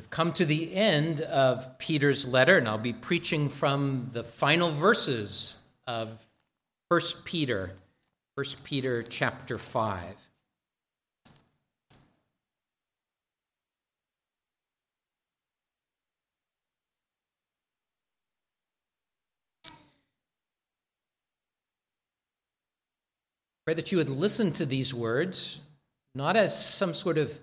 We've come to the end of Peter's letter, and I'll be preaching from the final verses of 1 Peter, 1 Peter chapter 5. Pray that you would listen to these words, not as some sort of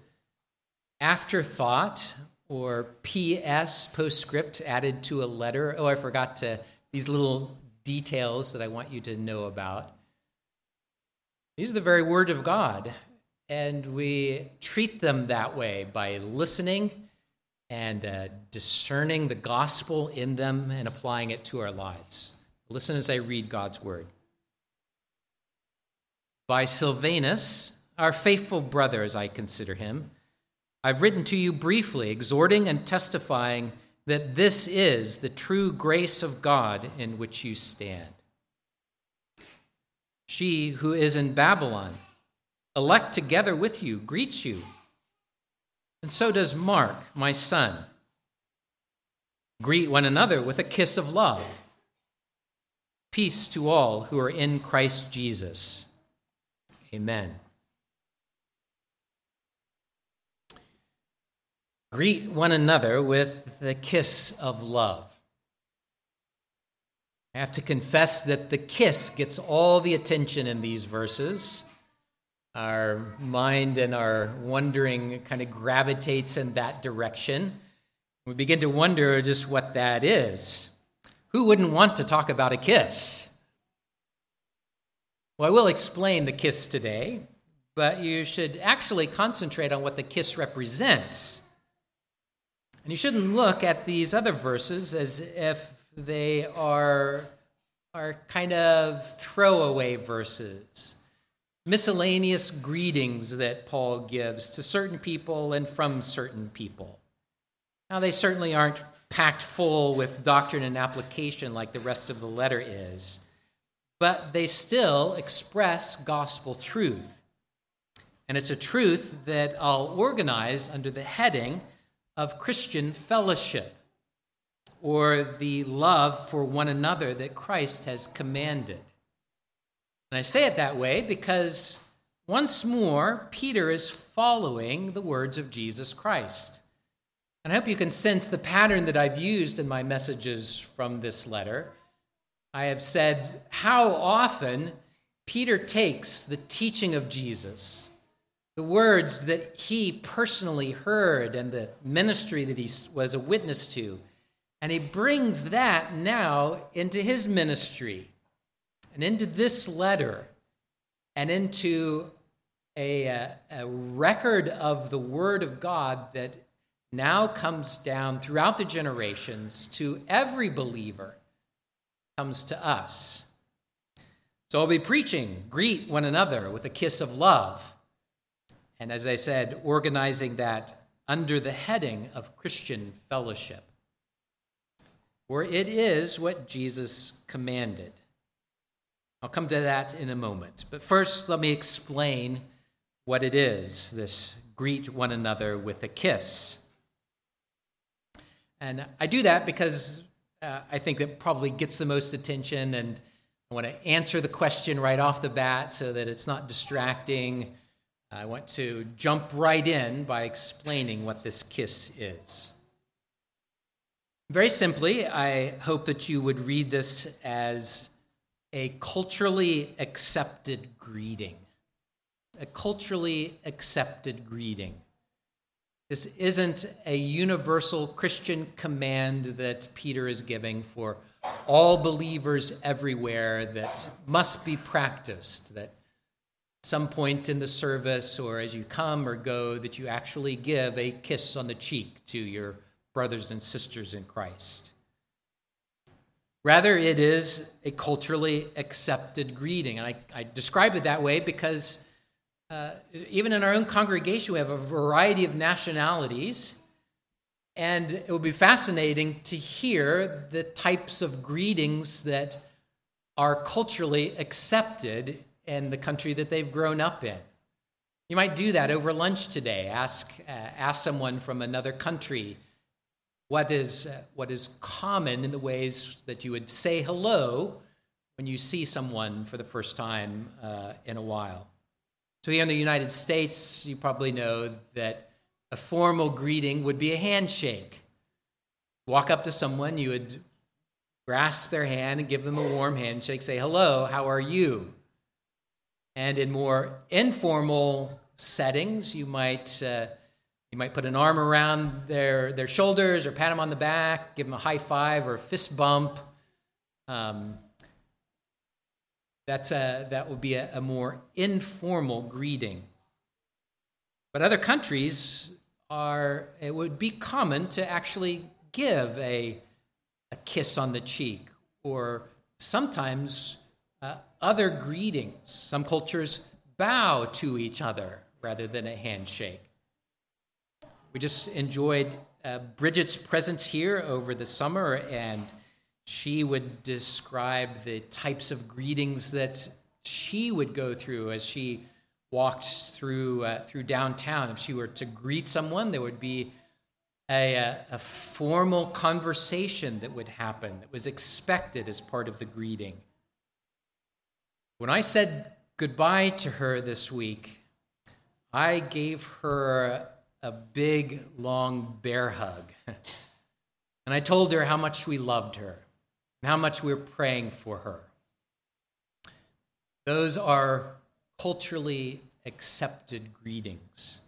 afterthought or PS, postscript added to a letter. Oh, I forgot to, these little details that I want you to know about. These are the very Word of God, and we treat them that way by listening and uh, discerning the gospel in them and applying it to our lives. Listen as I read God's Word. By Silvanus, our faithful brother, as I consider him, I've written to you briefly, exhorting and testifying that this is the true grace of God in which you stand. She who is in Babylon, elect together with you, greets you. And so does Mark, my son. Greet one another with a kiss of love. Peace to all who are in Christ Jesus. Amen. Greet one another with the kiss of love. I have to confess that the kiss gets all the attention in these verses. Our mind and our wondering kind of gravitates in that direction. We begin to wonder just what that is. Who wouldn't want to talk about a kiss? Well, I will explain the kiss today, but you should actually concentrate on what the kiss represents. And you shouldn't look at these other verses as if they are, are kind of throwaway verses, miscellaneous greetings that Paul gives to certain people and from certain people. Now, they certainly aren't packed full with doctrine and application like the rest of the letter is, but they still express gospel truth. And it's a truth that I'll organize under the heading of Christian fellowship or the love for one another that Christ has commanded. And I say it that way because once more, Peter is following the words of Jesus Christ. And I hope you can sense the pattern that I've used in my messages from this letter. I have said how often Peter takes the teaching of Jesus the words that he personally heard and the ministry that he was a witness to. And he brings that now into his ministry and into this letter and into a, a, record of the Word of God that now comes down throughout the generations to every believer, comes to us. So I'll be preaching, greet one another with a kiss of love. And as I said, organizing that under the heading of Christian fellowship. For it is what Jesus commanded. I'll come to that in a moment. But first, let me explain what it is this greet one another with a kiss. And I do that because uh, I think that probably gets the most attention, and I want to answer the question right off the bat so that it's not distracting I want to jump right in by explaining what this kiss is. Very simply, I hope that you would read this as a culturally accepted greeting. A culturally accepted greeting. This isn't a universal Christian command that Peter is giving for all believers everywhere that must be practiced, that some point in the service or as you come or go that you actually give a kiss on the cheek to your brothers and sisters in Christ. Rather, it is a culturally accepted greeting. And I, I describe it that way because uh, even in our own congregation, we have a variety of nationalities. And it would be fascinating to hear the types of greetings that are culturally accepted in the country that they've grown up in. You might do that over lunch today. Ask, uh, ask someone from another country what is, uh, what is common in the ways that you would say hello when you see someone for the first time uh, in a while. So, here in the United States, you probably know that a formal greeting would be a handshake. Walk up to someone, you would grasp their hand and give them a warm handshake, say, Hello, how are you? And in more informal settings, you might. Uh, you might put an arm around their, their shoulders or pat them on the back, give them a high five or a fist bump. Um, that's a, that would be a, a more informal greeting. But other countries are, it would be common to actually give a, a kiss on the cheek or sometimes uh, other greetings. Some cultures bow to each other rather than a handshake. We just enjoyed uh, Bridget's presence here over the summer, and she would describe the types of greetings that she would go through as she walked through uh, through downtown. If she were to greet someone, there would be a, a, a, formal conversation that would happen that was expected as part of the greeting. When I said goodbye to her this week, I gave her a big, long bear hug. and I told her how much we loved her and how much we we're praying for her. Those are culturally accepted greetings.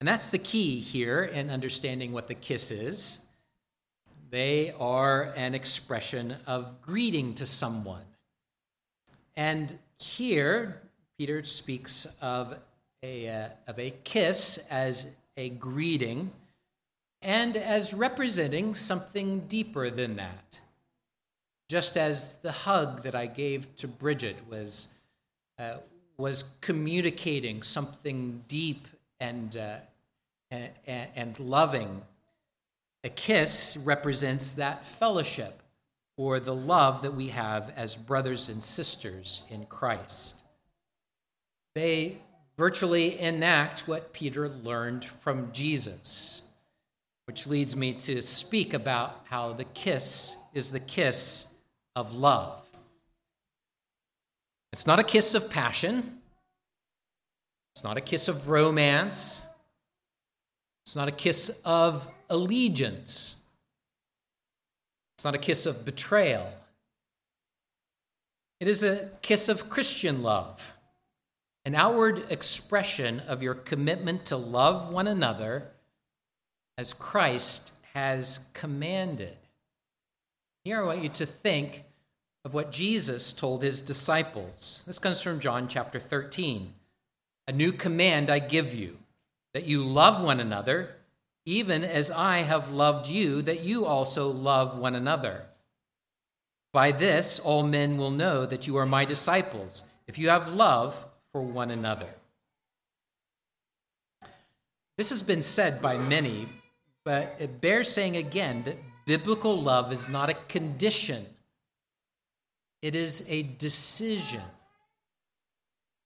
And that's the key here in understanding what the kiss is. They are an expression of greeting to someone. And here, Peter speaks of a, uh, of a kiss as a greeting and as representing something deeper than that. Just as the hug that I gave to Bridget was, uh, was communicating something deep and, uh, and, and loving, a kiss represents that fellowship or the love that we have as brothers and sisters in Christ. They virtually enact what Peter learned from Jesus, which leads me to speak about how the kiss is the kiss of love. It's not a kiss of passion, it's not a kiss of romance, it's not a kiss of allegiance, it's not a kiss of betrayal. It is a kiss of Christian love an outward expression of your commitment to love one another as Christ has commanded. Here I want you to think of what Jesus told his disciples. This comes from John chapter 13. A new command I give you, that you love one another, even as I have loved you, that you also love one another. By this, all men will know that you are my disciples, if you have love for one another. This has been said by many, but it bears saying again that biblical love is not a condition, it is a decision,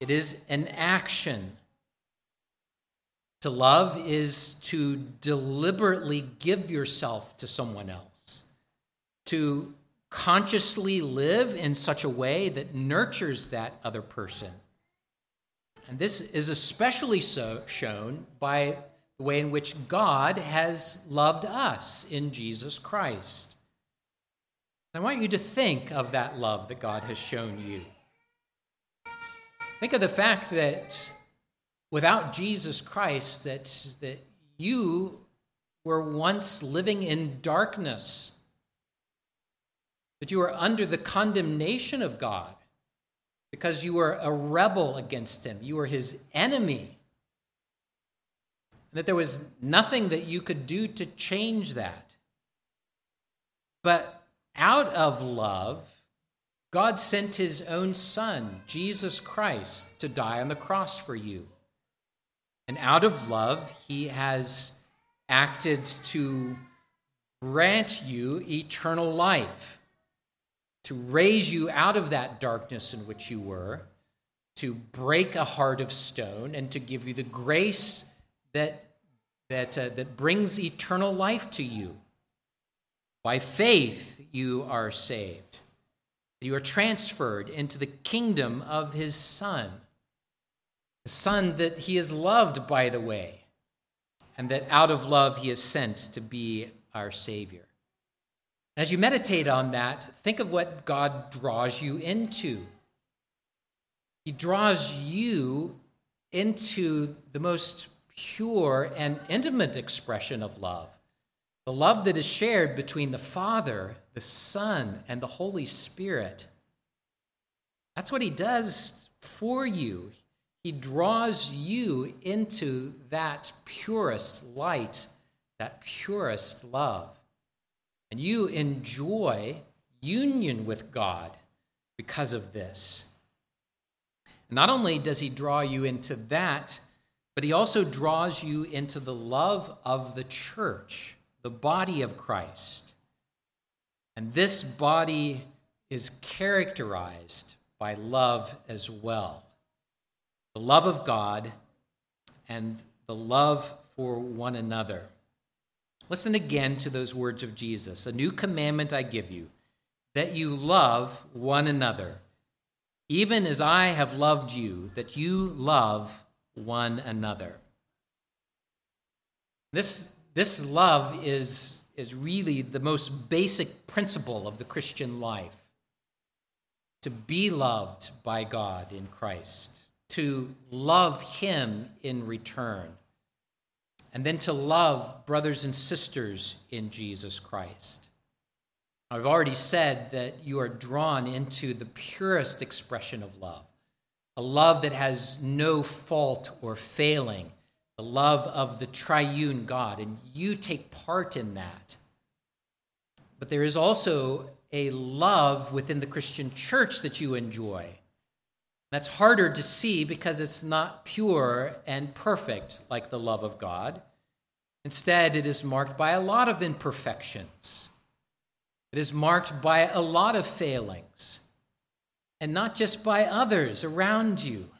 it is an action. To love is to deliberately give yourself to someone else, to consciously live in such a way that nurtures that other person and this is especially so shown by the way in which God has loved us in Jesus Christ. I want you to think of that love that God has shown you. Think of the fact that without Jesus Christ, that, that you were once living in darkness, that you were under the condemnation of God because you were a rebel against him. You were his enemy. That there was nothing that you could do to change that. But out of love, God sent his own son, Jesus Christ, to die on the cross for you. And out of love, he has acted to grant you eternal life to raise you out of that darkness in which you were, to break a heart of stone, and to give you the grace that that, uh, that brings eternal life to you. By faith, you are saved. You are transferred into the kingdom of his Son. Son that he is loved, by the way, and that out of love he is sent to be our Savior. As you meditate on that, think of what God draws you into. He draws you into the most pure and intimate expression of love the love that is shared between the Father, the Son, and the Holy Spirit. That's what He does for you. He draws you into that purest light, that purest love. And you enjoy union with God because of this. Not only does He draw you into that, but He also draws you into the love of the church, the body of Christ. And this body is characterized by love as well the love of God and the love for one another. Listen again to those words of Jesus A new commandment I give you, that you love one another, even as I have loved you, that you love one another. This, this love is, is really the most basic principle of the Christian life to be loved by God in Christ, to love Him in return and then to love brothers and sisters in Jesus Christ. I've already said that you are drawn into the purest expression of love, a love that has no fault or failing, the love of the triune God, and you take part in that. But there is also a love within the Christian church that you enjoy. That's harder to see because it's not pure and perfect like the love of God. Instead, it is marked by a lot of imperfections. It is marked by a lot of failings, and not just by others around you,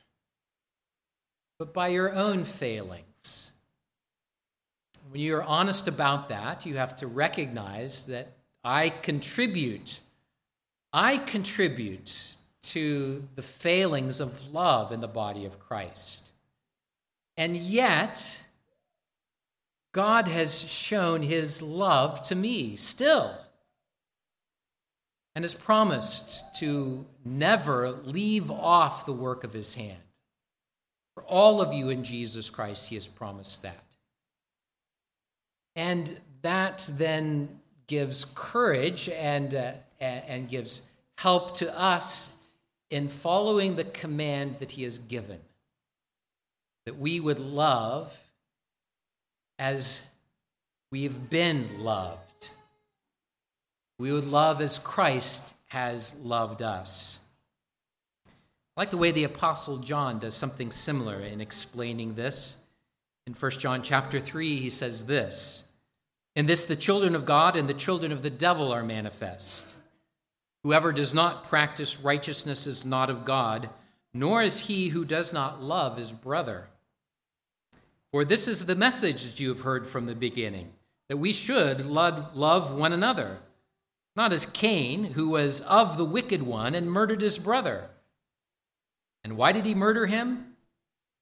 but by your own failings. When you're honest about that, you have to recognize that I contribute. I contribute to the failings of love in the body of Christ. And yet, God has shown his love to me still and has promised to never leave off the work of his hand. For all of you in Jesus Christ, he has promised that. And that then gives courage and, uh, and gives help to us in following the command that he has given that we would love as we've been loved. We would love as Christ has loved us. I like the way the apostle John does something similar in explaining this. In 1 John chapter 3, he says this In this, the children of God and the children of the devil are manifest. Whoever does not practice righteousness is not of God, nor is he who does not love his brother. For this is the message that you have heard from the beginning that we should love one another, not as Cain, who was of the wicked one and murdered his brother. And why did he murder him?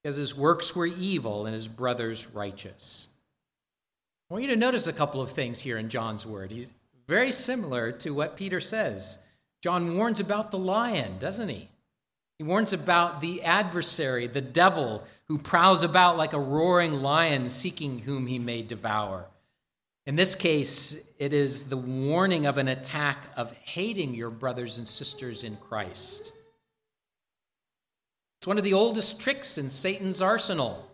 Because his works were evil and his brother's righteous. I want you to notice a couple of things here in John's word. He's very similar to what Peter says. John warns about the lion, doesn't he? He warns about the adversary, the devil, who prowls about like a roaring lion seeking whom he may devour. In this case, it is the warning of an attack of hating your brothers and sisters in Christ. It's one of the oldest tricks in Satan's arsenal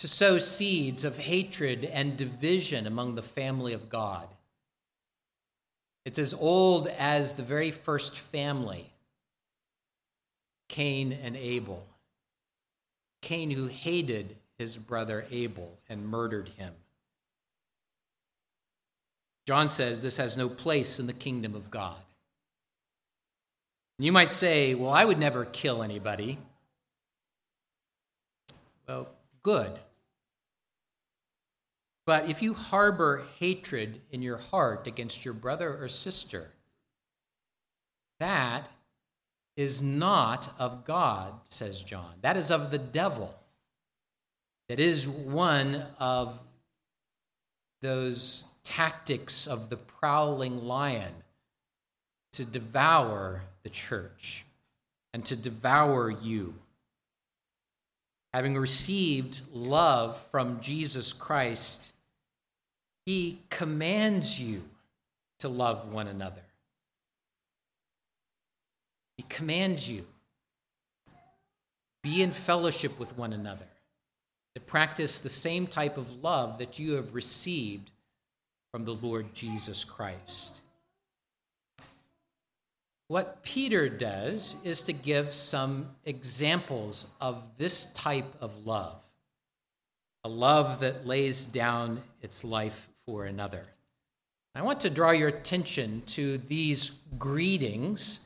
to sow seeds of hatred and division among the family of God. It's as old as the very first family Cain and Abel. Cain, who hated his brother Abel and murdered him. John says this has no place in the kingdom of God. You might say, well, I would never kill anybody. Well, good. But if you harbor hatred in your heart against your brother or sister, that is not of God, says John. That is of the devil. That is one of those tactics of the prowling lion to devour the church and to devour you. Having received love from Jesus Christ, he commands you to love one another. He commands you be in fellowship with one another, to practice the same type of love that you have received from the Lord Jesus Christ. What Peter does is to give some examples of this type of love, a love that lays down its life for another. I want to draw your attention to these greetings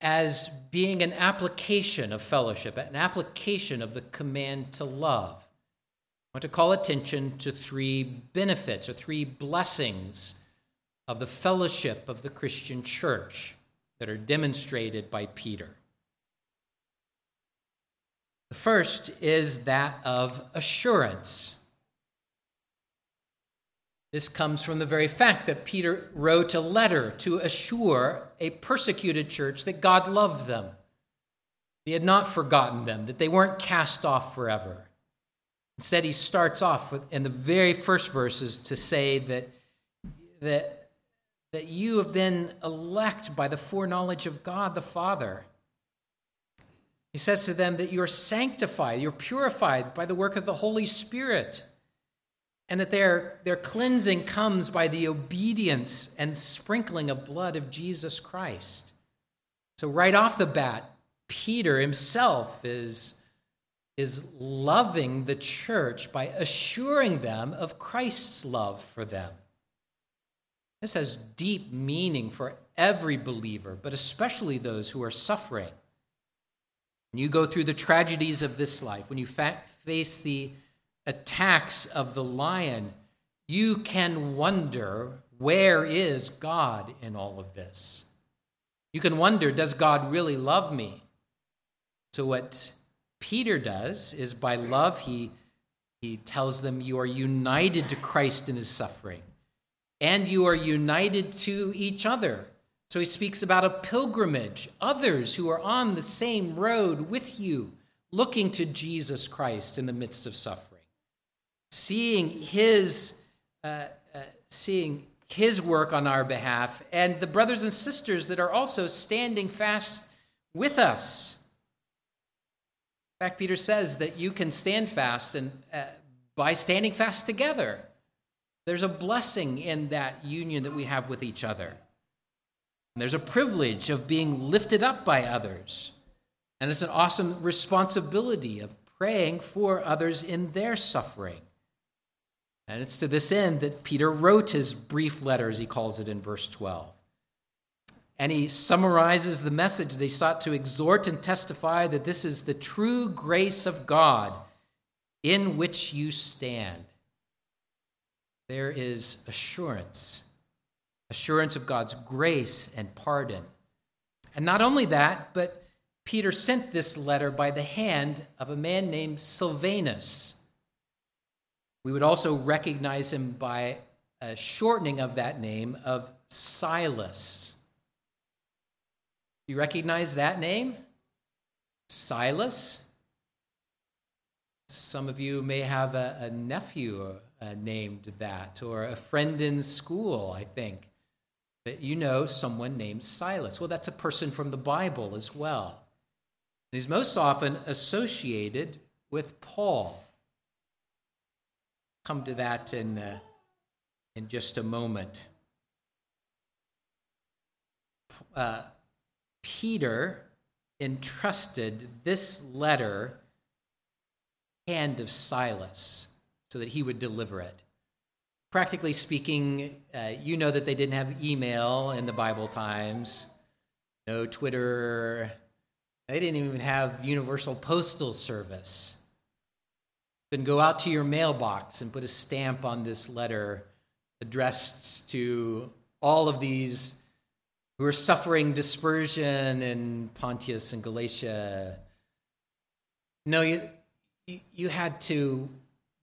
as being an application of fellowship, an application of the command to love. I want to call attention to three benefits or three blessings of the fellowship of the Christian church that are demonstrated by Peter. The first is that of assurance. This comes from the very fact that Peter wrote a letter to assure a persecuted church that God loved them. He had not forgotten them, that they weren't cast off forever. Instead, he starts off with, in the very first verses to say that, that, that you have been elect by the foreknowledge of God the Father. He says to them that you're sanctified, you're purified by the work of the Holy Spirit and that their, their cleansing comes by the obedience and sprinkling of blood of Jesus Christ. So, right off the bat, Peter himself is, is loving the church by assuring them of Christ's love for them. This has deep meaning for every believer, but especially those who are suffering. When you go through the tragedies of this life, when you fa- face the attacks of the lion, you can wonder where is God in all of this? You can wonder, does God really love me? So, what Peter does is by love, he, he tells them, You are united to Christ in his suffering, and you are united to each other. So, he speaks about a pilgrimage, others who are on the same road with you, looking to Jesus Christ in the midst of suffering. Seeing his uh, uh, seeing his work on our behalf and the brothers and sisters that are also standing fast with us. In fact peter says that you can stand fast and uh, by standing fast together there's a blessing in that union that we have with each other there's a privilege of being lifted up by others and it's an awesome responsibility of praying for others in their suffering and it's to this end that Peter wrote his brief letter, as he calls it in verse 12. And he summarizes the message that he sought to exhort and testify that this is the true grace of God in which you stand. There is assurance, assurance of God's grace and pardon. And not only that, but Peter sent this letter by the hand of a man named Silvanus we would also recognize him by a shortening of that name of Silas. You recognize that name? Silas? Some of you may have a, a nephew uh, named that, or a friend in school, I think, that you know someone named Silas. Well, that's a person from the Bible as well. he's most often associated with Paul come to that in, uh, in just a moment. Uh, Peter entrusted this letter hand of Silas so that he would deliver it. Practically speaking, uh, you know that they didn't have email in the Bible times, no Twitter. They didn't even have universal postal service. then go out to your mailbox and put a stamp on this letter addressed to all of these who are suffering dispersion in Pontus and Galatia. No, you, you had to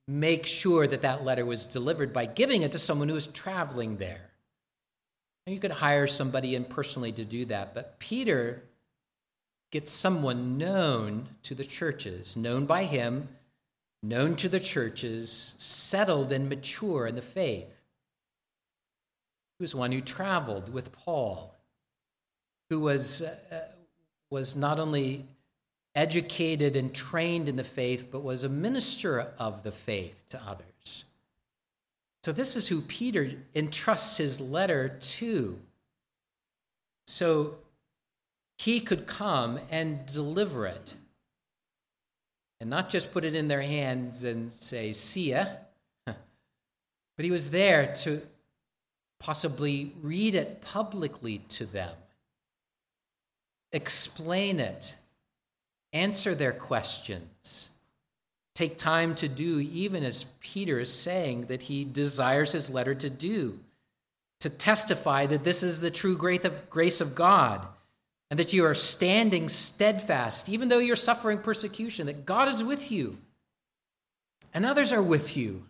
make sure that that letter was delivered by giving it to someone who was traveling there. And you could hire somebody in personally to do that, but Peter gets someone known to the churches, known by him, known to the churches, settled and mature in the faith. He was one who traveled with Paul, who was, uh, was not only educated and trained in the faith, but was a minister of the faith to others. So, this is who Peter entrusts his letter to. So, he could come and deliver it and not just put it in their hands and say, see ya, but he was there to possibly read it publicly to them, explain it, answer their questions, take time to do, even as Peter is saying that he desires his letter to do, to testify that this is the true grace of grace of God and that you are standing steadfast, even though you're suffering persecution, that God is with you and others are with you.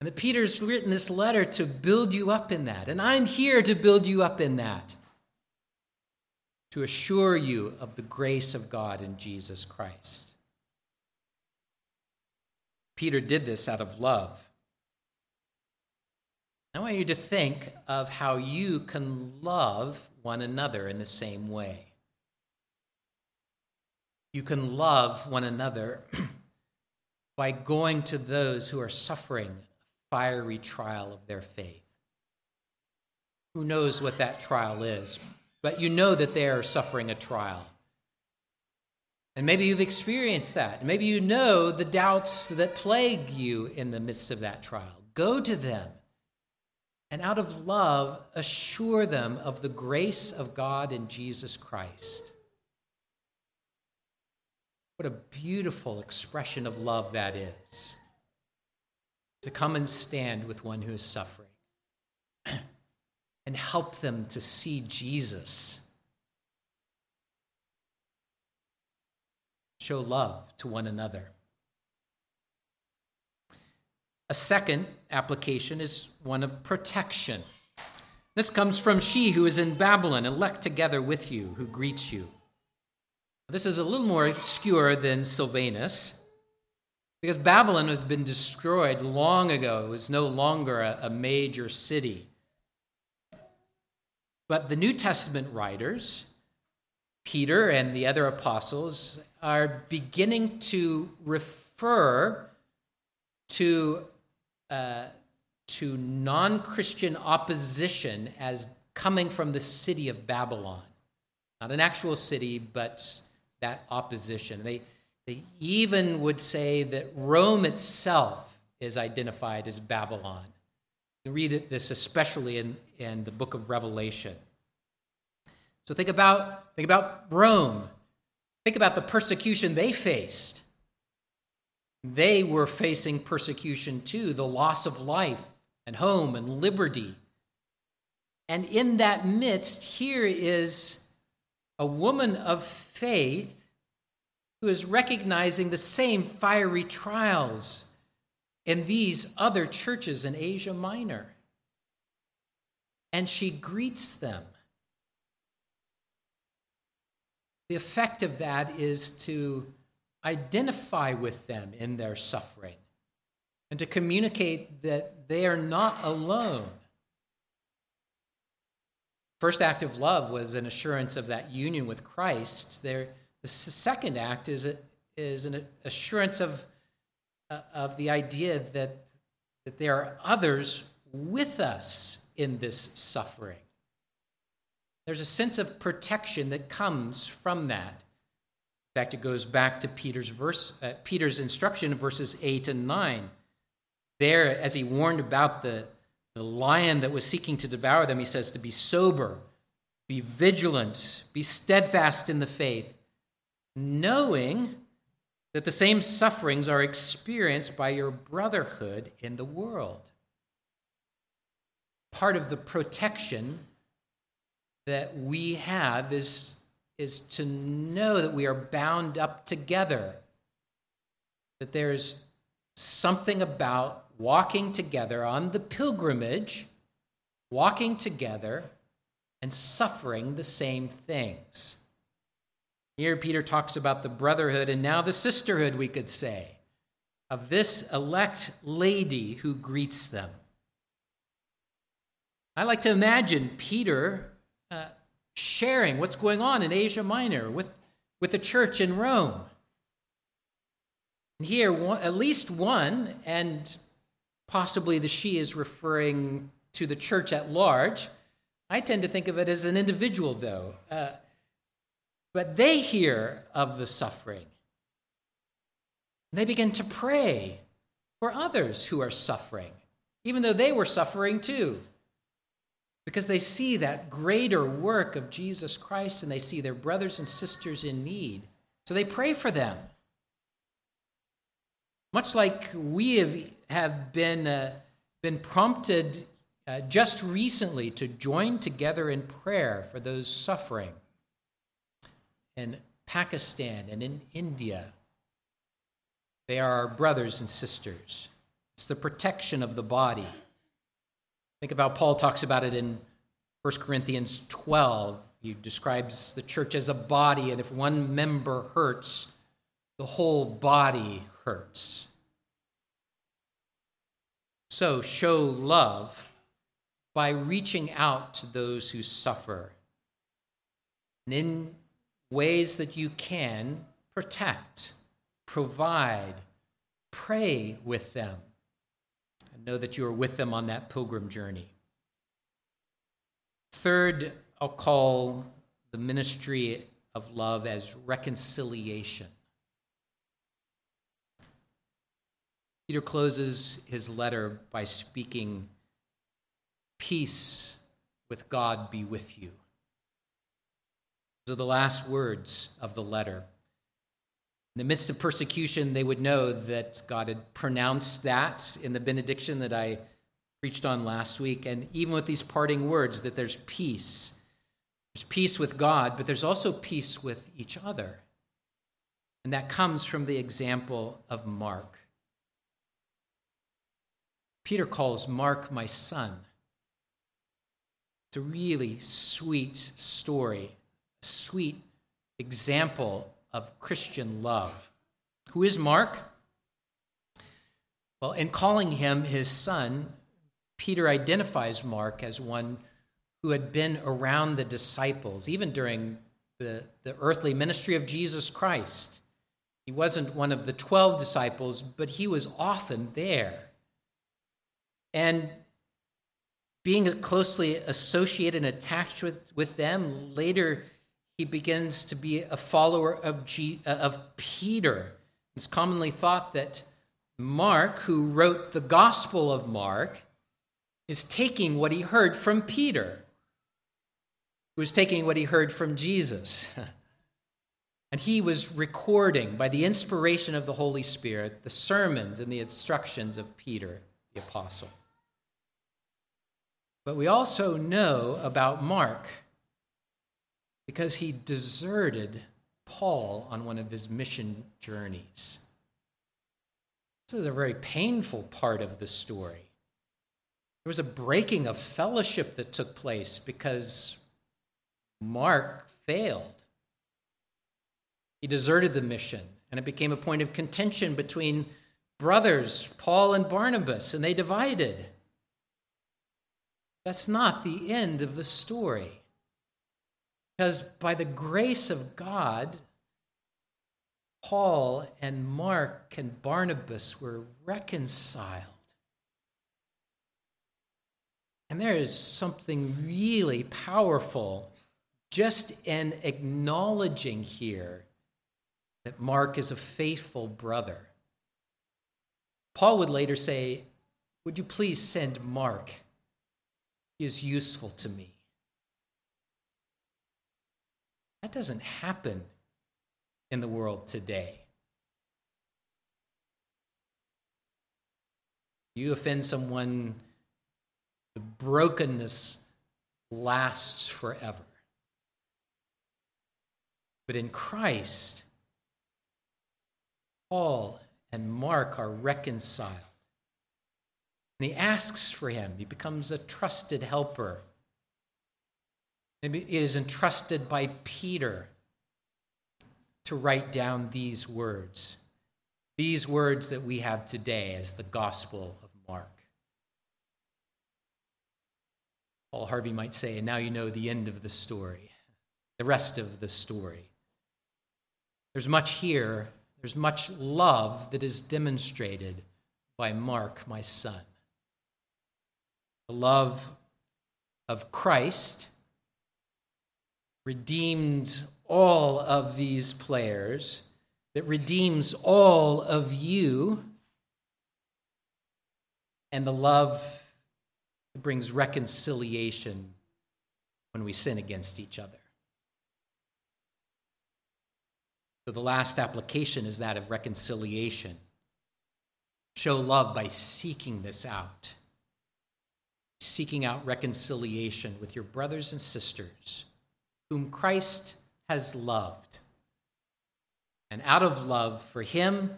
And that Peter's written this letter to build you up in that. And I'm here to build you up in that, to assure you of the grace of God in Jesus Christ. Peter did this out of love. I want you to think of how you can love one another in the same way. You can love one another by going to those who are suffering a fiery trial of their faith. Who knows what that trial is? But you know that they are suffering a trial. And maybe you've experienced that. Maybe you know the doubts that plague you in the midst of that trial. Go to them and out of love, assure them of the grace of God in Jesus Christ. What a beautiful expression of love that is to come and stand with one who is suffering and help them to see Jesus. Show love to one another. A second application is one of protection. This comes from she who is in Babylon, elect together with you, who greets you. This is a little more obscure than Silvanus, because Babylon has been destroyed long ago. It was no longer a, a major city. But the New Testament writers, Peter and the other apostles, are beginning to refer to uh, to non Christian opposition as coming from the city of Babylon. Not an actual city, but that opposition. They, they even would say that Rome itself is identified as Babylon. You read this especially in, in the book of Revelation. So think about, think about Rome. Think about the persecution they faced. They were facing persecution too, the loss of life and home and liberty. And in that midst, here is a woman of faith who is recognizing the same fiery trials in these other churches in Asia Minor. And she greets them. The effect of that is to identify with them in their suffering and to communicate that they are not alone. First act of love was an assurance of that union with Christ. There, the second act is, a, is an assurance of, uh, of the idea that, that there are others with us in this suffering. There's a sense of protection that comes from that. In fact, it goes back to Peter's, verse, uh, Peter's instruction in verses 8 and 9. There, as he warned about the, the lion that was seeking to devour them, he says to be sober, be vigilant, be steadfast in the faith, knowing that the same sufferings are experienced by your brotherhood in the world. Part of the protection that we have is, is to know that we are bound up together, that there's something about walking together on the pilgrimage, walking together and suffering the same things. Here, Peter talks about the brotherhood and now the sisterhood, we could say, of this elect lady who greets them. I like to imagine Peter uh, sharing what's going on in Asia Minor with, with the church in Rome. And here, one, at least one, and possibly the she is referring to the church at large. I tend to think of it as an individual, though. Uh, but they hear of the suffering. They begin to pray for others who are suffering, even though they were suffering too. Because they see that greater work of Jesus Christ and they see their brothers and sisters in need. So they pray for them. Much like we have, have been, uh, been prompted uh, just recently to join together in prayer for those suffering in Pakistan and in India. They are our brothers and sisters. It's the protection of the body. Think of how Paul talks about it in 1 Corinthians 12. He describes the church as a body, and if one member hurts, the whole body hurts. So show love by reaching out to those who suffer. And in ways that you can protect, provide, pray with them, and know that you are with them on that pilgrim journey. Third, I'll call the ministry of love as reconciliation. Peter closes his letter by speaking, Peace with God be with you. Those are the last words of the letter. In the midst of persecution, they would know that God had pronounced that in the benediction that I preached on last week. And even with these parting words, that there's peace. There's peace with God, but there's also peace with each other. And that comes from the example of Mark. Peter calls Mark my son. It's a really sweet story sweet example of Christian love. Who is Mark? Well, in calling him his son, Peter identifies Mark as one who had been around the disciples, even during the, the earthly ministry of Jesus Christ. He wasn't one of the 12 disciples, but he was often there. And being closely associated and attached with, with them, later he begins to be a follower of, G, uh, of Peter. It's commonly thought that Mark, who wrote the Gospel of Mark, is taking what he heard from Peter, who was taking what he heard from Jesus. and he was recording, by the inspiration of the Holy Spirit, the sermons and the instructions of Peter, the apostle. But we also know about Mark because he deserted Paul on one of his mission journeys. This is a very painful part of the story. There was a breaking of fellowship that took place because Mark failed. He deserted the mission, and it became a point of contention between brothers, Paul and Barnabas, and they divided. That's not the end of the story. Because by the grace of God, Paul and Mark and Barnabas were reconciled. And there is something really powerful just in acknowledging here that Mark is a faithful brother. Paul would later say, Would you please send Mark? He is useful to me. That doesn't happen in the world today. You offend someone, the brokenness lasts forever. But in Christ, Paul and Mark are reconciled. And he asks for him, he becomes a trusted helper. Maybe is entrusted by Peter to write down these words, these words that we have today as the Gospel of Mark. Paul Harvey might say, and now you know the end of the story, the rest of the story. There's much here, there's much love that is demonstrated by Mark, my son. The love of Christ redeemed all of these players, that redeems all of you, and the love that brings reconciliation when we sin against each other. So the last application is that of reconciliation. Show love by seeking this out, seeking out reconciliation with your brothers and sisters whom Christ has loved. And out of love for him,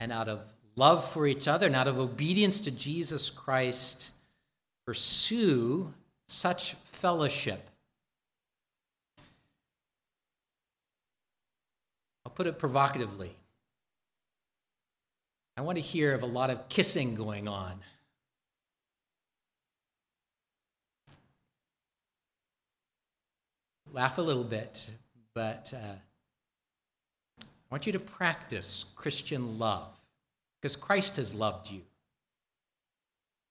and out of love for each other, and out of obedience to Jesus Christ, pursue such fellowship. I'll put it provocatively. I want to hear of a lot of kissing going on. Laugh a little bit, but uh, I want you to practice Christian love because Christ has loved you.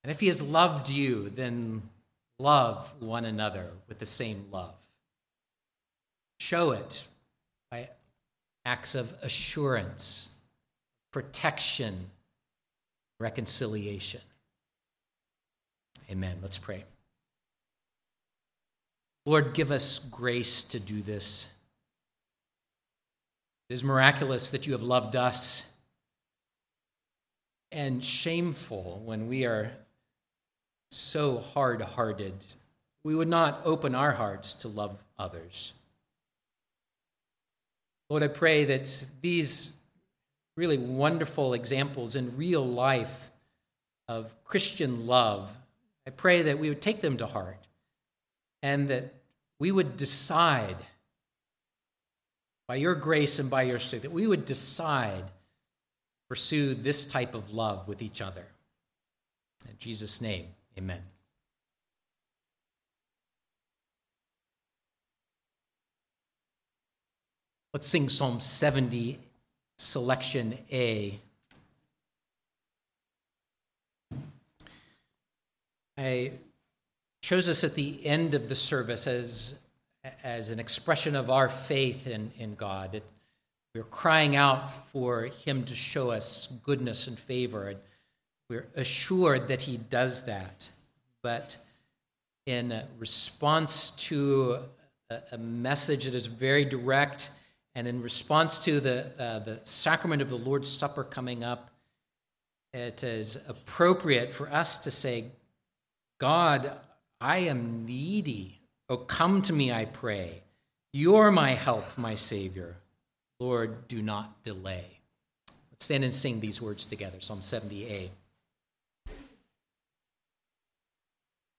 And if he has loved you, then love one another with the same love. Show it by acts of assurance, protection, reconciliation. Amen. Let's pray. Lord, give us grace to do this. It is miraculous that you have loved us, and shameful when we are so hard hearted. We would not open our hearts to love others. Lord, I pray that these really wonderful examples in real life of Christian love, I pray that we would take them to heart and that we would decide, by your grace and by your strength, that we would decide pursue this type of love with each other. In Jesus' name, amen. Let's sing Psalm 70, selection A. I chose us at the end of the service as, as an expression of our faith in, in God. It, we're crying out for Him to show us goodness and favor, and we're assured that He does that. But in response to a, a message that is very direct, and in response to the, uh, the sacrament of the Lord's Supper coming up, it is appropriate for us to say, God, I am needy. Oh, come to me, I pray. You're my help, my Savior. Lord, do not delay. Let's stand and sing these words together Psalm 70a.